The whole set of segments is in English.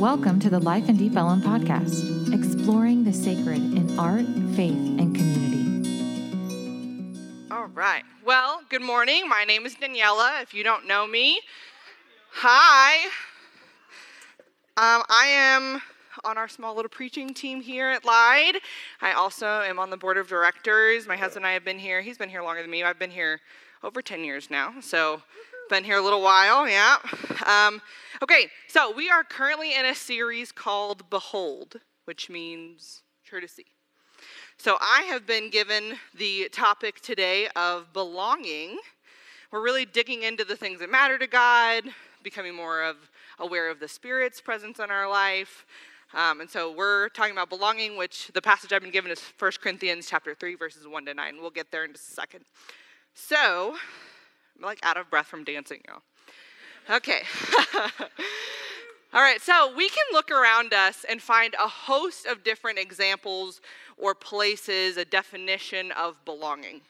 Welcome to the Life in Deep Ellum podcast, exploring the sacred in art, faith, and community. All right. Well, good morning. My name is Daniela. If you don't know me, hi. Um, I am on our small little preaching team here at Lyde. I also am on the board of directors. My husband and I have been here. He's been here longer than me. I've been here over 10 years now. So, been here a little while, yeah. Um, okay, so we are currently in a series called Behold, which means sure to see. So, I have been given the topic today of belonging. We're really digging into the things that matter to God, becoming more of aware of the Spirit's presence in our life, um, and so we're talking about belonging, which the passage I've been given is 1 Corinthians chapter 3, verses 1 to 9. We'll get there in just a second. So, I'm like out of breath from dancing, y'all. Okay. All right, so we can look around us and find a host of different examples or places, a definition of belonging.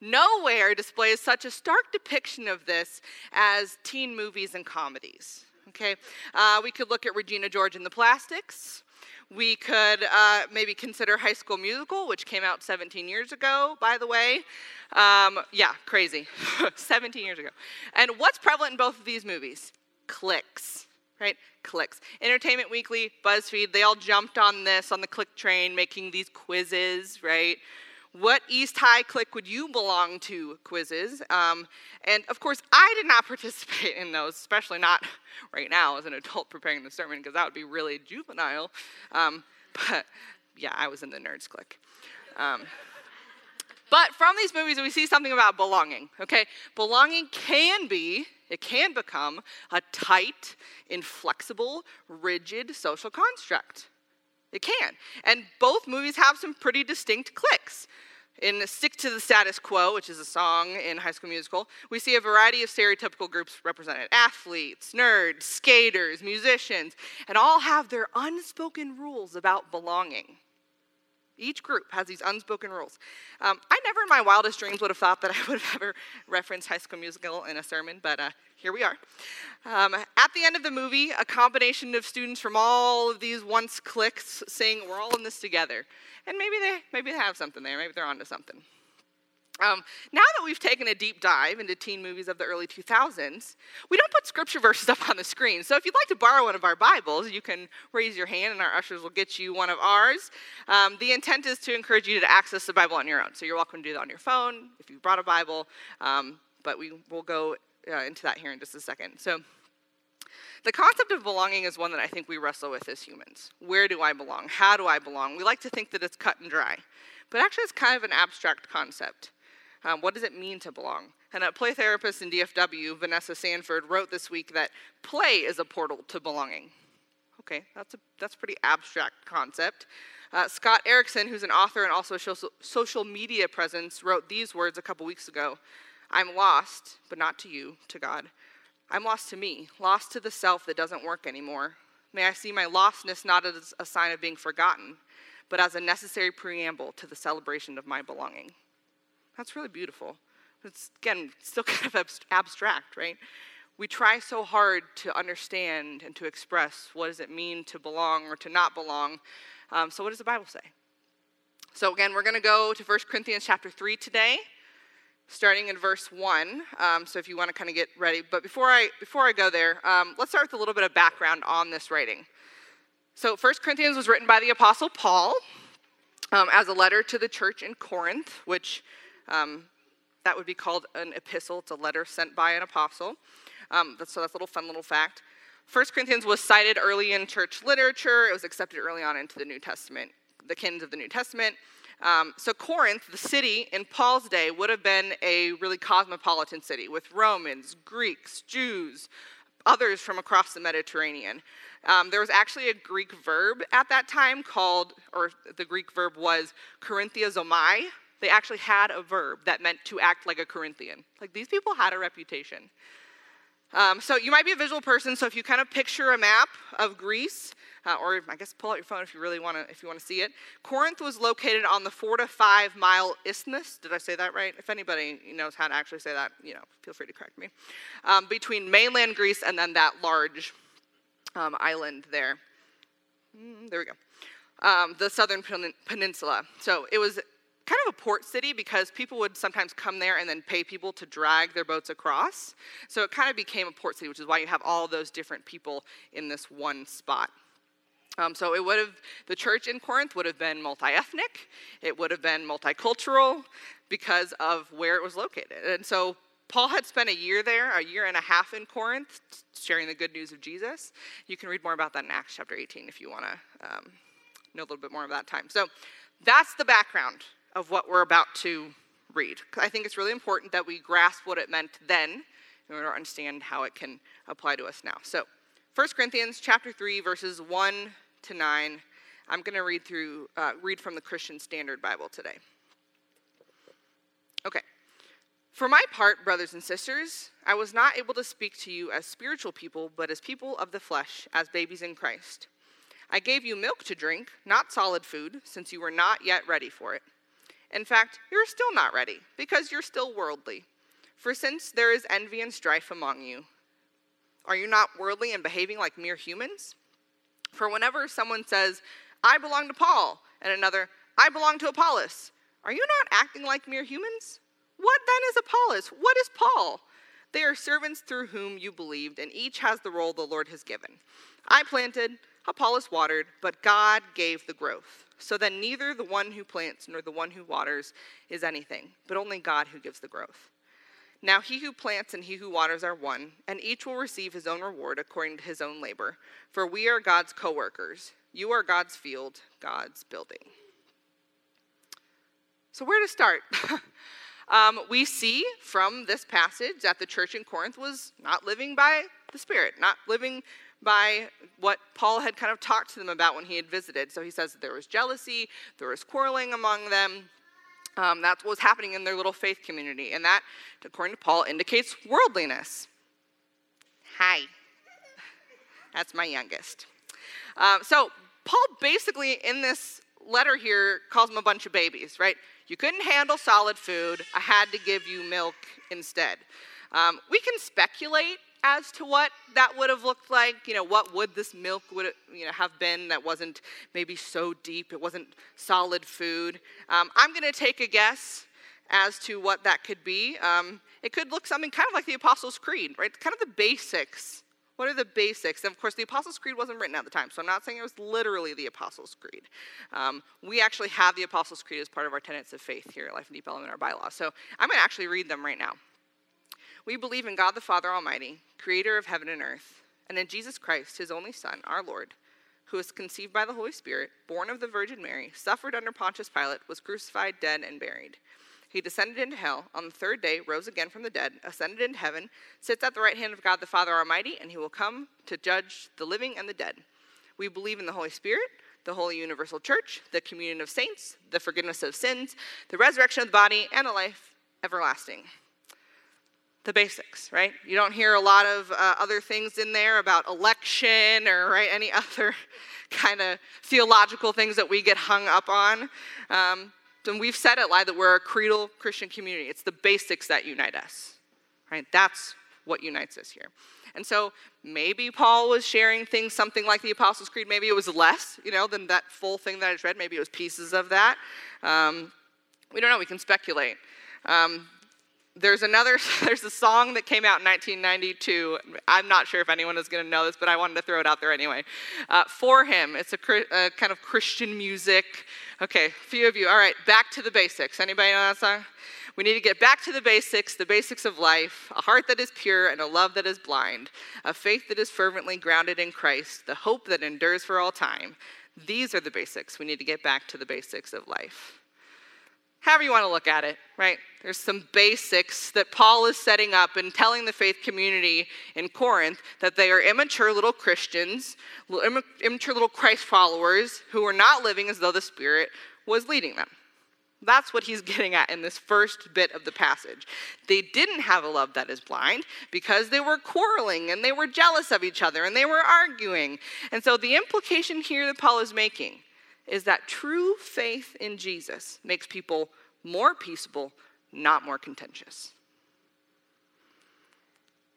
Nowhere displays such a stark depiction of this as teen movies and comedies okay? Uh, we could look at Regina George and the Plastics. We could uh, maybe consider High School Musical, which came out 17 years ago, by the way. Um, yeah, crazy. 17 years ago. And what's prevalent in both of these movies? Cliques, right? Cliques. Entertainment Weekly, BuzzFeed, they all jumped on this, on the click train, making these quizzes, right? What East High clique would you belong to quizzes. Um, and of course, I did not participate in those, especially not right now as an adult preparing the sermon, because that would be really juvenile. Um, but yeah, I was in the nerds clique. Um, but from these movies, we see something about belonging, okay? Belonging can be, it can become a tight, inflexible, rigid social construct. It can. And both movies have some pretty distinct cliques. In Stick to the Status Quo, which is a song in High School Musical, we see a variety of stereotypical groups represented athletes, nerds, skaters, musicians, and all have their unspoken rules about belonging. Each group has these unspoken rules. Um, I never in my wildest dreams would have thought that I would have ever referenced High School Musical in a sermon, but uh, here we are. Um, at the end of the movie, a combination of students from all of these once cliques sing, "We're all in this together," and maybe they maybe they have something there. Maybe they're onto something. Um, now that we've taken a deep dive into teen movies of the early 2000s, we don't put scripture verses up on the screen. So if you'd like to borrow one of our Bibles, you can raise your hand and our ushers will get you one of ours. Um, the intent is to encourage you to access the Bible on your own. So you're welcome to do that on your phone if you brought a Bible, um, but we will go uh, into that here in just a second. So the concept of belonging is one that I think we wrestle with as humans. Where do I belong? How do I belong? We like to think that it's cut and dry, but actually it's kind of an abstract concept. Um, what does it mean to belong? And a play therapist in DFW, Vanessa Sanford, wrote this week that play is a portal to belonging. Okay, that's a that's a pretty abstract concept. Uh, Scott Erickson, who's an author and also a social media presence, wrote these words a couple weeks ago I'm lost, but not to you, to God. I'm lost to me, lost to the self that doesn't work anymore. May I see my lostness not as a sign of being forgotten, but as a necessary preamble to the celebration of my belonging. That's really beautiful. It's, again, still kind of abstract, right? We try so hard to understand and to express what does it mean to belong or to not belong. Um, so, what does the Bible say? So, again, we're going to go to 1 Corinthians chapter 3 today, starting in verse 1. Um, so, if you want to kind of get ready. But before I, before I go there, um, let's start with a little bit of background on this writing. So, 1 Corinthians was written by the Apostle Paul um, as a letter to the church in Corinth, which um, that would be called an epistle. It's a letter sent by an apostle. Um, that's, so that's a little fun little fact. 1 Corinthians was cited early in church literature. It was accepted early on into the New Testament, the canons of the New Testament. Um, so, Corinth, the city in Paul's day, would have been a really cosmopolitan city with Romans, Greeks, Jews, others from across the Mediterranean. Um, there was actually a Greek verb at that time called, or the Greek verb was Corinthiazomai, they actually had a verb that meant to act like a Corinthian. Like these people had a reputation. Um, so you might be a visual person. So if you kind of picture a map of Greece, uh, or I guess pull out your phone if you really want to, if you want to see it. Corinth was located on the four to five mile isthmus. Did I say that right? If anybody knows how to actually say that, you know, feel free to correct me. Um, between mainland Greece and then that large um, island there. Mm, there we go. Um, the southern pen- peninsula. So it was kind of a port city because people would sometimes come there and then pay people to drag their boats across. So it kind of became a port city, which is why you have all those different people in this one spot. Um, so it would have the church in Corinth would have been multi-ethnic, it would have been multicultural because of where it was located. And so Paul had spent a year there, a year and a half in Corinth, sharing the good news of Jesus. You can read more about that in Acts chapter 18 if you want to um, know a little bit more about that time. So that's the background of what we're about to read. I think it's really important that we grasp what it meant then in order to understand how it can apply to us now. So 1 Corinthians chapter 3, verses 1 to 9. I'm going to read through uh, read from the Christian Standard Bible today. Okay. For my part, brothers and sisters, I was not able to speak to you as spiritual people, but as people of the flesh, as babies in Christ. I gave you milk to drink, not solid food, since you were not yet ready for it. In fact, you're still not ready, because you're still worldly. For since there is envy and strife among you, are you not worldly and behaving like mere humans? For whenever someone says, I belong to Paul, and another, I belong to Apollos, are you not acting like mere humans? What then is Apollos? What is Paul? They are servants through whom you believed, and each has the role the Lord has given. I planted, Apollos watered, but God gave the growth. So then neither the one who plants nor the one who waters is anything, but only God who gives the growth. Now he who plants and he who waters are one, and each will receive his own reward according to his own labor. For we are God's co workers. You are God's field, God's building. So, where to start? Um, we see from this passage that the church in Corinth was not living by the Spirit, not living by what Paul had kind of talked to them about when he had visited. So he says that there was jealousy, there was quarreling among them. Um, that's what was happening in their little faith community. And that, according to Paul, indicates worldliness. Hi. That's my youngest. Um, so Paul basically, in this letter here, calls them a bunch of babies, right? You couldn't handle solid food. I had to give you milk instead. Um, we can speculate as to what that would have looked like. You know, what would this milk would you know have been that wasn't maybe so deep? It wasn't solid food. Um, I'm going to take a guess as to what that could be. Um, it could look something kind of like the Apostles' Creed, right? Kind of the basics what are the basics? And of course, the Apostles' Creed wasn't written at the time, so I'm not saying it was literally the Apostles' Creed. Um, we actually have the Apostles' Creed as part of our tenets of faith here at Life and Deep in our bylaws. So I'm going to actually read them right now. We believe in God the Father Almighty, creator of heaven and earth, and in Jesus Christ, his only Son, our Lord, who was conceived by the Holy Spirit, born of the Virgin Mary, suffered under Pontius Pilate, was crucified, dead, and buried. He descended into hell. On the third day, rose again from the dead, ascended into heaven, sits at the right hand of God the Father Almighty, and he will come to judge the living and the dead. We believe in the Holy Spirit, the Holy Universal Church, the communion of saints, the forgiveness of sins, the resurrection of the body, and a life everlasting. The basics, right? You don't hear a lot of uh, other things in there about election or right any other kind of theological things that we get hung up on. Um, and we've said it, like that we're a creedal Christian community. It's the basics that unite us, right? That's what unites us here. And so maybe Paul was sharing things, something like the Apostles' Creed. Maybe it was less, you know, than that full thing that I just read. Maybe it was pieces of that. Um, we don't know. We can speculate. Um, there's another, there's a song that came out in 1992. I'm not sure if anyone is going to know this, but I wanted to throw it out there anyway. Uh, 4Him, it's a, a, kind of Christian music. Okay, a few of you. All right, back to the basics. Anybody know that song? We need to get back to the basics, the basics of life, a heart that is pure and a love that is blind, a faith that is fervently grounded in Christ, the hope that endures for all time. These are the basics. We need to get back to the basics of life however you want to look at it, right? There's some basics that Paul is setting up and telling the faith community in Corinth that they are immature little Christians, immature little Christ followers who are not living as though the Spirit was leading them. That's what he's getting at in this first bit of the passage. They didn't have a love that is blind because they were quarreling and they were jealous of each other and they were arguing. And so the implication here that Paul is making is that true faith in Jesus makes people more peaceable, not more contentious.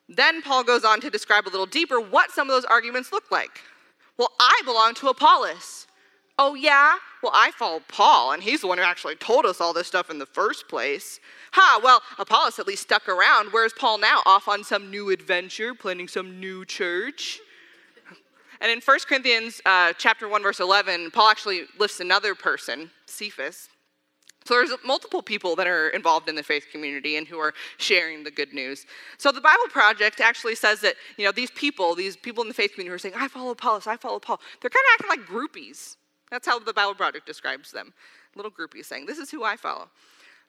Then Paul goes on to describe a little deeper what some of those arguments look like. Well, I belong to Apollos. Oh, yeah? Well, I follow Paul, and he's the one who actually told us all this stuff in the first place. Ha, well, Apollos at least stuck around. Where's Paul now? Off on some new adventure, planning some new church. And in 1 Corinthians uh, chapter 1, verse 11, Paul actually lists another person, Cephas. So there's multiple people that are involved in the faith community and who are sharing the good news. So the Bible Project actually says that, you know, these people, these people in the faith community who are saying, I follow Apollos, I follow Paul, they're kind of acting like groupies. That's how the Bible Project describes them. Little groupies saying, This is who I follow.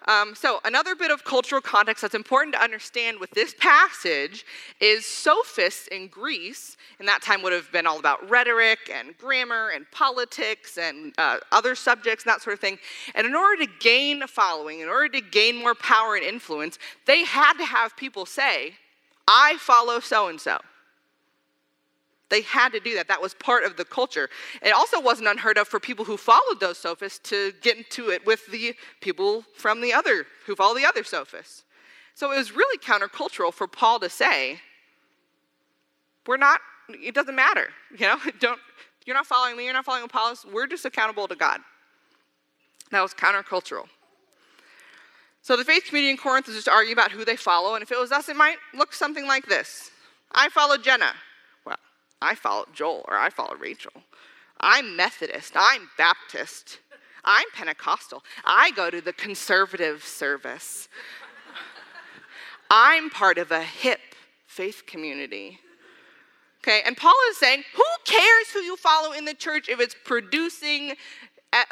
Um, so, another bit of cultural context that's important to understand with this passage is sophists in Greece, in that time would have been all about rhetoric and grammar and politics and uh, other subjects and that sort of thing. And in order to gain a following, in order to gain more power and influence, they had to have people say, I follow so and so. They had to do that. That was part of the culture. It also wasn't unheard of for people who followed those sophists to get into it with the people from the other, who follow the other sophists. So it was really countercultural for Paul to say, we're not, it doesn't matter. You know, don't, you're not following me, you're not following Apollos, we're just accountable to God. That was countercultural. So the faith community in Corinth is just argue about who they follow, and if it was us, it might look something like this. I follow Jenna. I follow Joel or I follow Rachel. I'm Methodist. I'm Baptist. I'm Pentecostal. I go to the conservative service. I'm part of a hip faith community. Okay, and Paul is saying, who cares who you follow in the church if it's producing uh,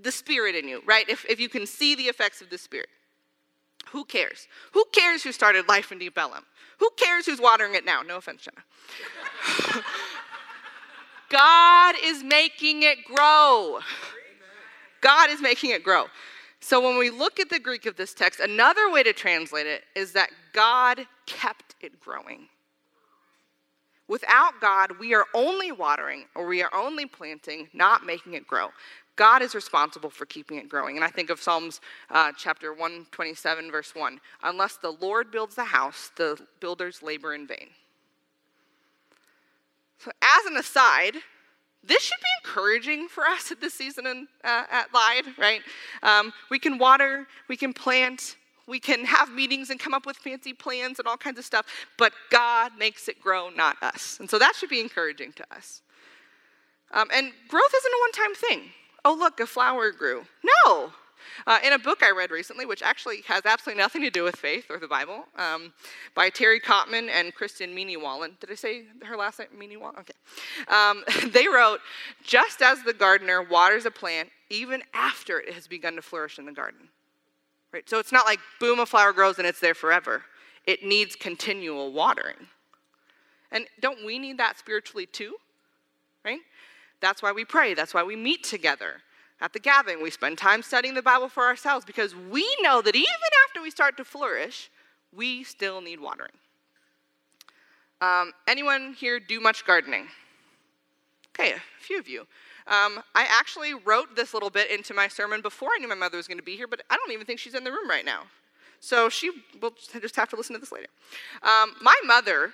the Spirit in you, right? If, if you can see the effects of the Spirit. Who cares? Who cares who started Life in Deep Ellum? Who cares who's watering it now? No offense, Jenna. God is making it grow. God is making it grow. So when we look at the Greek of this text, another way to translate it is that God kept it growing. Without God, we are only watering or we are only planting, not making it grow. God is responsible for keeping it growing. And I think of Psalms uh, chapter 127, verse 1 Unless the Lord builds the house, the builders labor in vain. So, as an aside, this should be encouraging for us at this season in, uh, at Lied, right? Um, we can water, we can plant, we can have meetings and come up with fancy plans and all kinds of stuff, but God makes it grow, not us. And so that should be encouraging to us. Um, and growth isn't a one time thing. Oh, look, a flower grew. No, uh, in a book I read recently, which actually has absolutely nothing to do with faith or the Bible, um, by Terry Kottman and Kristin Meany-Walen. Did I say her last name? Meany-Walen? Okay. Um, they wrote, just as the gardener waters a plant even after it has begun to flourish in the garden. Right? So it's not like, boom, a flower grows and it's there forever. It needs continual watering. And don't we need that spiritually too? Right? That's why we pray. That's why we meet together at the gathering. We spend time studying the Bible for ourselves because we know that even after we start to flourish, we still need watering. Um, anyone here do much gardening? Okay, a few of you. Um, I actually wrote this little bit into my sermon before I knew my mother was going to be here, but I don't even think she's in the room right now. So she will just have to listen to this later. Um, my mother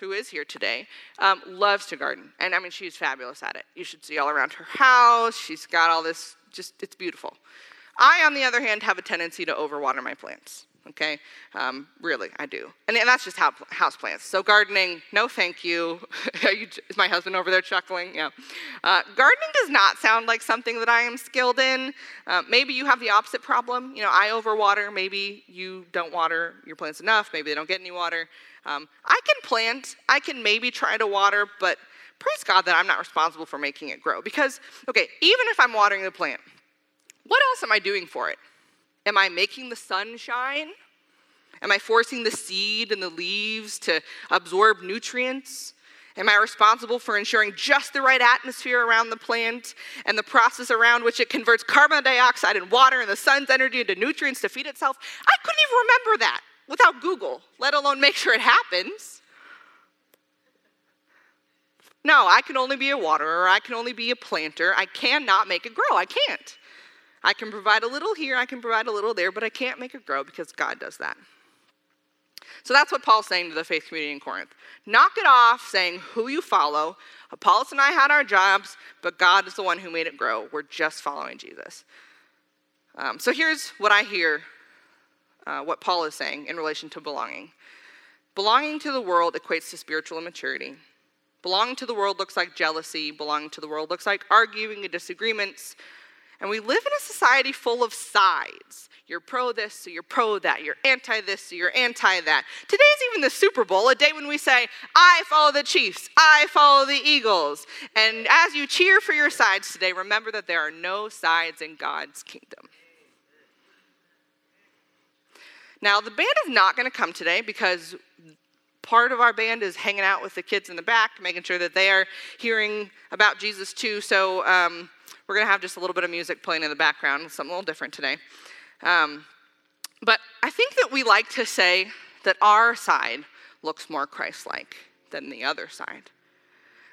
who is here today, um, loves to garden. And I mean, she's fabulous at it. You should see all around her house. She's got all this, just, it's beautiful. I, on the other hand, have a tendency to overwater my plants. Okay, um, really, I do, and, and that's just how house plants. So gardening, no, thank you. is my husband over there chuckling? Yeah. Uh, gardening does not sound like something that I am skilled in. Uh, maybe you have the opposite problem. You know, I overwater. Maybe you don't water your plants enough. Maybe they don't get any water. Um, I can plant, I can maybe try to water, but praise God that I'm not responsible for making it grow. Because, okay, even if I'm watering the plant, what else am I doing for it? Am I making the sun shine? Am I forcing the seed and the leaves to absorb nutrients? Am I responsible for ensuring just the right atmosphere around the plant and the process around which it converts carbon dioxide and water and the sun's energy into nutrients to feed itself? I couldn't even remember that without Google, let alone make sure it happens. No, I can only be a waterer, I can only be a planter. I cannot make it grow. I can't. I can provide a little here, I can provide a little there, but I can't make it grow because God does that. So that's what Paul's saying to the faith community in Corinth. Knock it off saying who you follow. Apollos and I had our jobs, but God is the one who made it grow. We're just following Jesus. Um, so here's what I hear uh, what Paul is saying in relation to belonging. Belonging to the world equates to spiritual immaturity. Belonging to the world looks like jealousy. Belonging to the world looks like arguing and disagreements. And we live in a society full of sides. You're pro this, so you're pro that. You're anti this, so you're anti that. Today's even the Super Bowl, a day when we say, I follow the Chiefs, I follow the Eagles. And as you cheer for your sides today, remember that there are no sides in God's kingdom. Now, the band is not going to come today because part of our band is hanging out with the kids in the back, making sure that they are hearing about Jesus too. So um, we're going to have just a little bit of music playing in the background, something a little different today. Um, but I think that we like to say that our side looks more Christ like than the other side.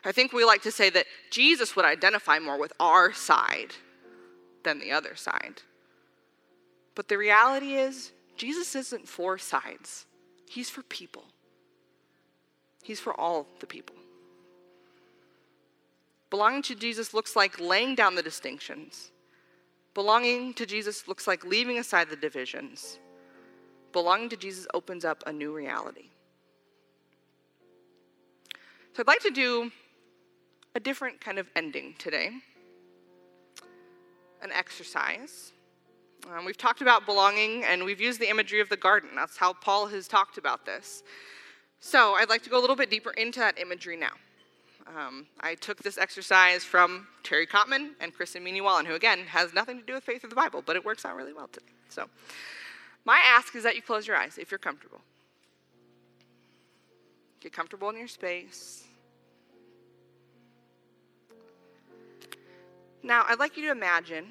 I think we like to say that Jesus would identify more with our side than the other side. But the reality is, Jesus isn't for sides, He's for people. He's for all the people. Belonging to Jesus looks like laying down the distinctions. Belonging to Jesus looks like leaving aside the divisions. Belonging to Jesus opens up a new reality. So I'd like to do a different kind of ending today an exercise. Um, we've talked about belonging and we've used the imagery of the garden. That's how Paul has talked about this. So I'd like to go a little bit deeper into that imagery now. Um, I took this exercise from Terry Kottman and Kristin Meany Walen, who again has nothing to do with faith or the Bible, but it works out really well today. So, my ask is that you close your eyes if you're comfortable. Get comfortable in your space. Now, I'd like you to imagine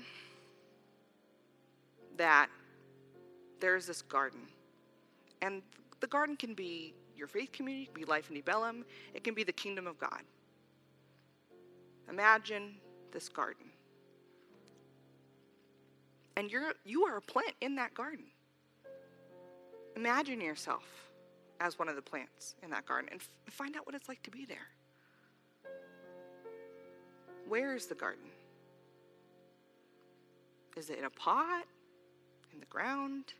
that there's this garden, and the garden can be your faith community, it can be Life in Bellum, it can be the kingdom of God. Imagine this garden. And you're you are a plant in that garden. Imagine yourself as one of the plants in that garden and f- find out what it's like to be there. Where is the garden? Is it in a pot? In the ground?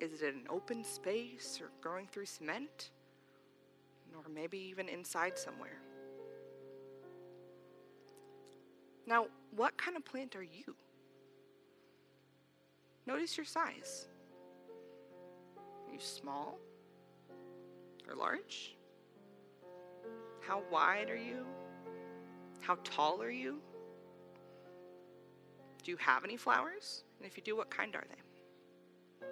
Is it in an open space or growing through cement? Or maybe even inside somewhere? Now, what kind of plant are you? Notice your size. Are you small or large? How wide are you? How tall are you? Do you have any flowers? And if you do, what kind are they?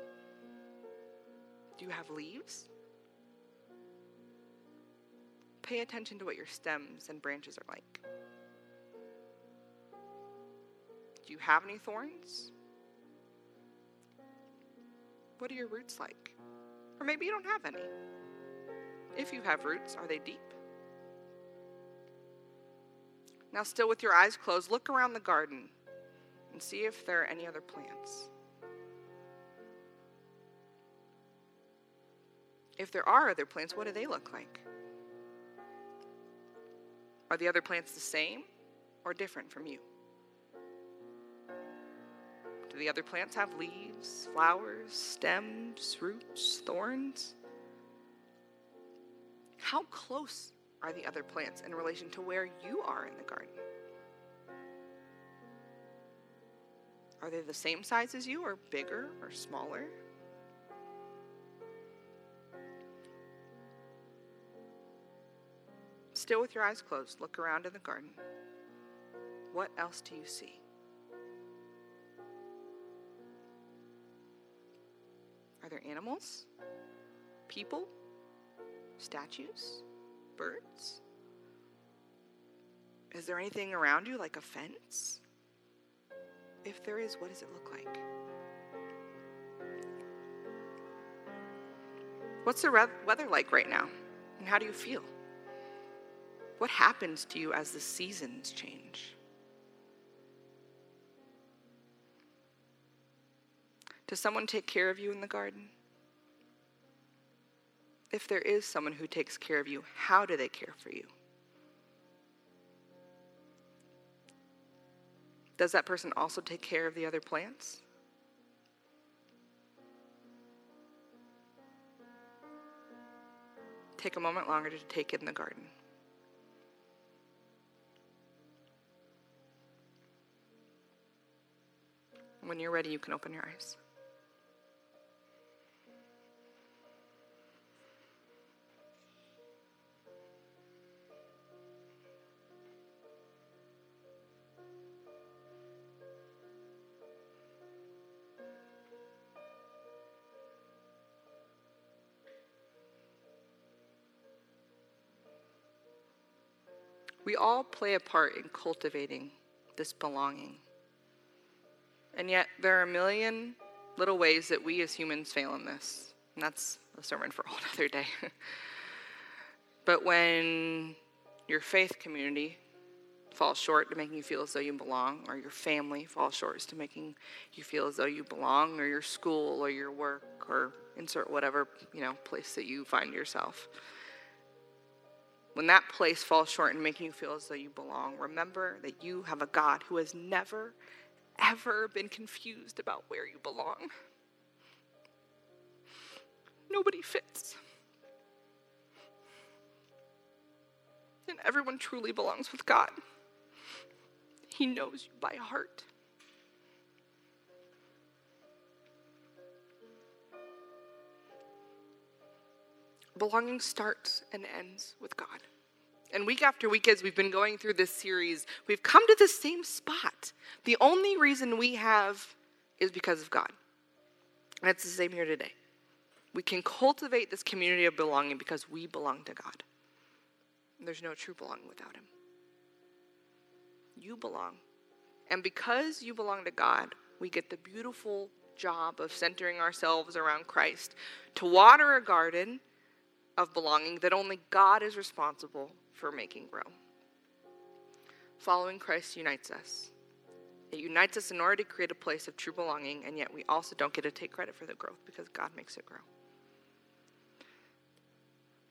Do you have leaves? Pay attention to what your stems and branches are like. Do you have any thorns? What are your roots like? Or maybe you don't have any. If you have roots, are they deep? Now, still with your eyes closed, look around the garden and see if there are any other plants. If there are other plants, what do they look like? Are the other plants the same or different from you? Do the other plants have leaves, flowers, stems, roots, thorns? How close are the other plants in relation to where you are in the garden? Are they the same size as you, or bigger, or smaller? Still with your eyes closed, look around in the garden. What else do you see? Are there animals? People? Statues? Birds? Is there anything around you like a fence? If there is, what does it look like? What's the weather like right now? And how do you feel? What happens to you as the seasons change? Does someone take care of you in the garden? if there is someone who takes care of you, how do they care for you? Does that person also take care of the other plants? Take a moment longer to take in the garden. When you're ready, you can open your eyes. We all play a part in cultivating this belonging. And yet, there are a million little ways that we as humans fail in this. And that's a sermon for another day. but when your faith community falls short to making you feel as though you belong, or your family falls short to making you feel as though you belong, or your school, or your work, or insert whatever you know place that you find yourself. When that place falls short in making you feel as though you belong, remember that you have a God who has never, ever been confused about where you belong. Nobody fits. And everyone truly belongs with God. He knows you by heart. Belonging starts and ends with God. And week after week, as we've been going through this series, we've come to the same spot. The only reason we have is because of God. And it's the same here today. We can cultivate this community of belonging because we belong to God. There's no true belonging without Him. You belong. And because you belong to God, we get the beautiful job of centering ourselves around Christ to water a garden of belonging that only God is responsible for making grow. Following Christ unites us. It unites us in order to create a place of true belonging, and yet we also don't get to take credit for the growth because God makes it grow.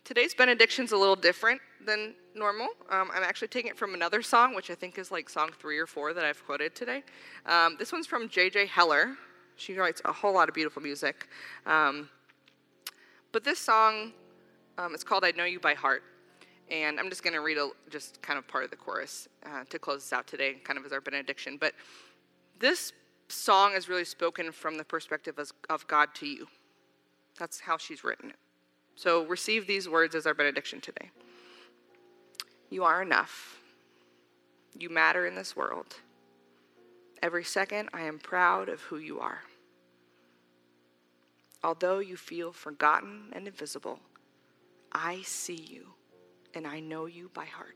Today's benediction is a little different than normal. Um, I'm actually taking it from another song, which I think is like song three or four that I've quoted today. Um, this one's from J.J. Heller. She writes a whole lot of beautiful music. Um, but this song um, it's called I Know You by Heart. And I'm just going to read a, just kind of part of the chorus uh, to close this out today, kind of as our benediction. But this song is really spoken from the perspective of, of God to you. That's how she's written it. So receive these words as our benediction today. You are enough. You matter in this world. Every second, I am proud of who you are. Although you feel forgotten and invisible, I see you and I know you by heart.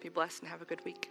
Be blessed and have a good week.